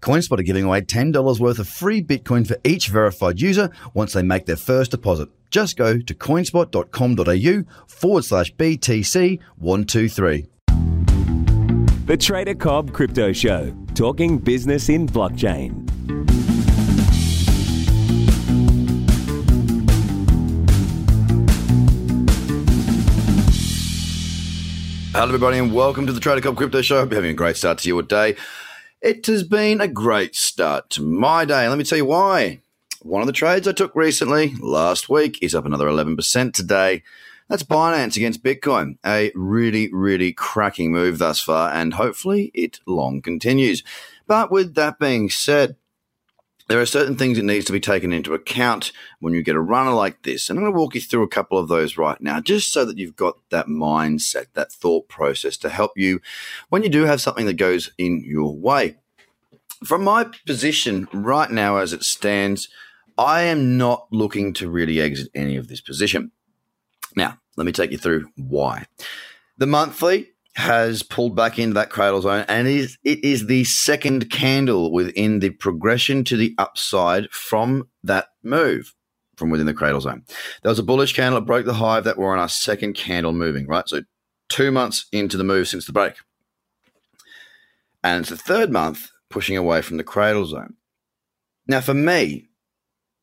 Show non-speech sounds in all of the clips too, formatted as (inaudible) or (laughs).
CoinSpot are giving away $10 worth of free Bitcoin for each verified user once they make their first deposit. Just go to coinspot.com.au forward slash BTC123. The Trader Cobb Crypto Show, talking business in blockchain. Hello, everybody, and welcome to the Trader Cobb Crypto Show. Hope you're having a great start to your day. It has been a great start to my day. Let me tell you why. One of the trades I took recently, last week, is up another 11% today. That's Binance against Bitcoin. A really, really cracking move thus far, and hopefully it long continues. But with that being said, there are certain things that needs to be taken into account when you get a runner like this. And I'm going to walk you through a couple of those right now, just so that you've got that mindset, that thought process to help you when you do have something that goes in your way. From my position right now as it stands, I am not looking to really exit any of this position. Now, let me take you through why. The monthly has pulled back into that cradle zone and is, it is the second candle within the progression to the upside from that move from within the cradle zone. There was a bullish candle that broke the high that we're on our second candle moving, right? So two months into the move since the break. And it's the third month pushing away from the cradle zone. Now, for me,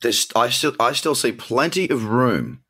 this I still I still see plenty of room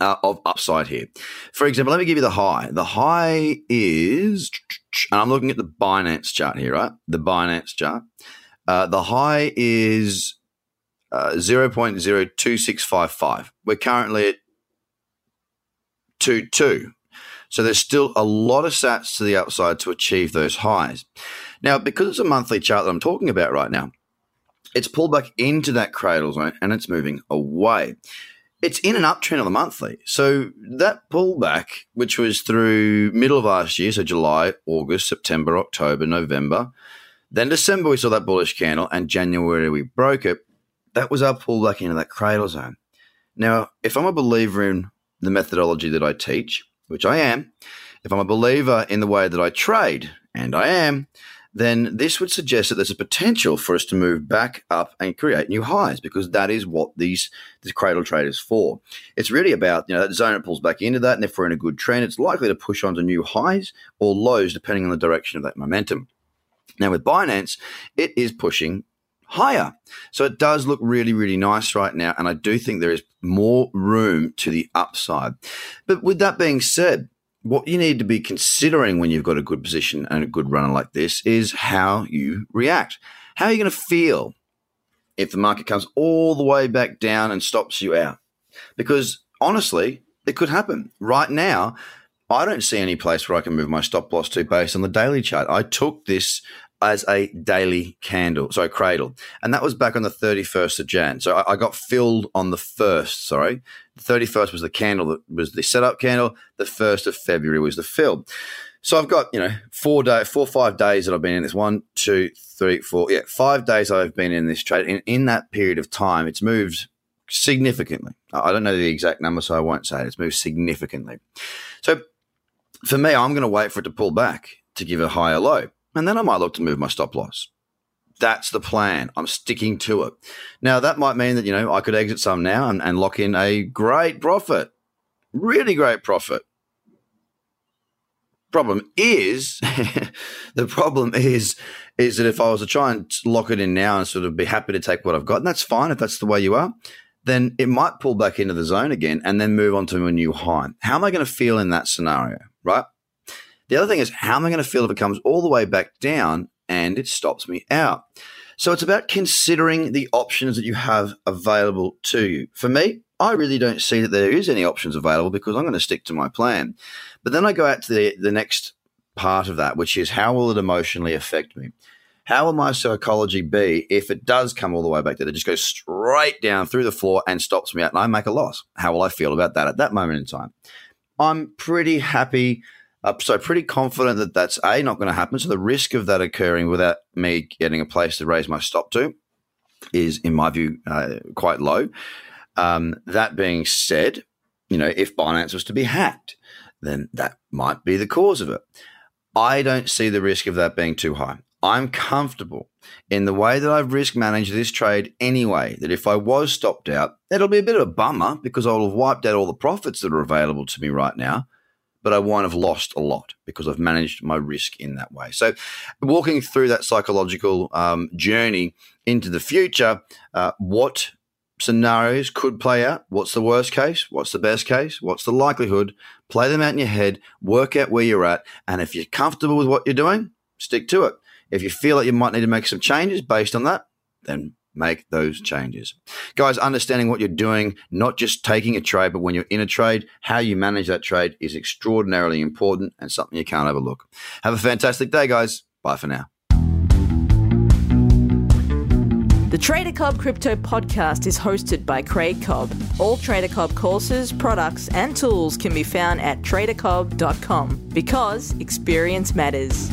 uh, of upside here. For example, let me give you the high. The high is, and I'm looking at the Binance chart here, right? The Binance chart. Uh, the high is uh, 0.02655. We're currently at 2.2. So there's still a lot of sats to the upside to achieve those highs. Now, because it's a monthly chart that I'm talking about right now, it's pulled back into that cradle zone and it's moving away it's in an uptrend on the monthly. So that pullback, which was through middle of last year, so July, August, September, October, November, then December we saw that bullish candle, and January we broke it. That was our pullback into that cradle zone. Now, if I'm a believer in the methodology that I teach, which I am, if I'm a believer in the way that I trade, and I am, then this would suggest that there's a potential for us to move back up and create new highs because that is what these this cradle trade is for. It's really about you know that zone that pulls back into that, and if we're in a good trend, it's likely to push on to new highs or lows depending on the direction of that momentum. Now with Binance, it is pushing higher. So it does look really, really nice right now. And I do think there is more room to the upside. But with that being said, what you need to be considering when you've got a good position and a good runner like this is how you react. How are you going to feel if the market comes all the way back down and stops you out? Because honestly, it could happen. Right now, I don't see any place where I can move my stop loss to based on the daily chart. I took this as a daily candle, sorry, cradle. And that was back on the 31st of Jan. So I, I got filled on the 1st, sorry. The 31st was the candle that was the setup candle. The 1st of February was the fill. So I've got, you know, four day, four, five days that I've been in this. One, two, three, four. Yeah, five days I've been in this trade. In, in that period of time, it's moved significantly. I don't know the exact number, so I won't say it. It's moved significantly. So for me, I'm going to wait for it to pull back to give a higher low and then I might look to move my stop loss. That's the plan. I'm sticking to it. Now, that might mean that, you know, I could exit some now and, and lock in a great profit, really great profit. Problem is, (laughs) the problem is, is that if I was to try and lock it in now and sort of be happy to take what I've got, and that's fine if that's the way you are, then it might pull back into the zone again and then move on to a new high. How am I going to feel in that scenario, right? The other thing is, how am I going to feel if it comes all the way back down and it stops me out? So it's about considering the options that you have available to you. For me, I really don't see that there is any options available because I'm going to stick to my plan. But then I go out to the, the next part of that, which is how will it emotionally affect me? How will my psychology be if it does come all the way back there? It just goes straight down through the floor and stops me out and I make a loss. How will I feel about that at that moment in time? I'm pretty happy Uh, so pretty confident that that's a not going to happen. So the risk of that occurring without me getting a place to raise my stop to is, in my view, uh, quite low. Um, that being said, you know, if Binance was to be hacked, then that might be the cause of it. I don't see the risk of that being too high. I'm comfortable in the way that I've risk managed this trade anyway, that if I was stopped out, it'll be a bit of a bummer because I'll have wiped out all the profits that are available to me right now, but I won't have lost a lot because I've managed my risk in that way. So, walking through that psychological um, journey into the future, uh, what scenarios could play out? What's the worst case? What's the best case? What's the likelihood? Play them out in your head, work out where you're at, and if you're comfortable with what you're doing, stick to it. If you feel like you might need to make some changes based on that, then make those changes. Guys, understanding what you're doing, not just taking a trade, but when you're in a trade, how you manage that trade is extraordinarily important and something you can't overlook. Have a fantastic day, guys. Bye for now. The Trader Cobb Crypto Podcast is hosted by Craig Cobb. All Trader Cobb courses, products, and tools can be found at tradercobb.com because experience matters.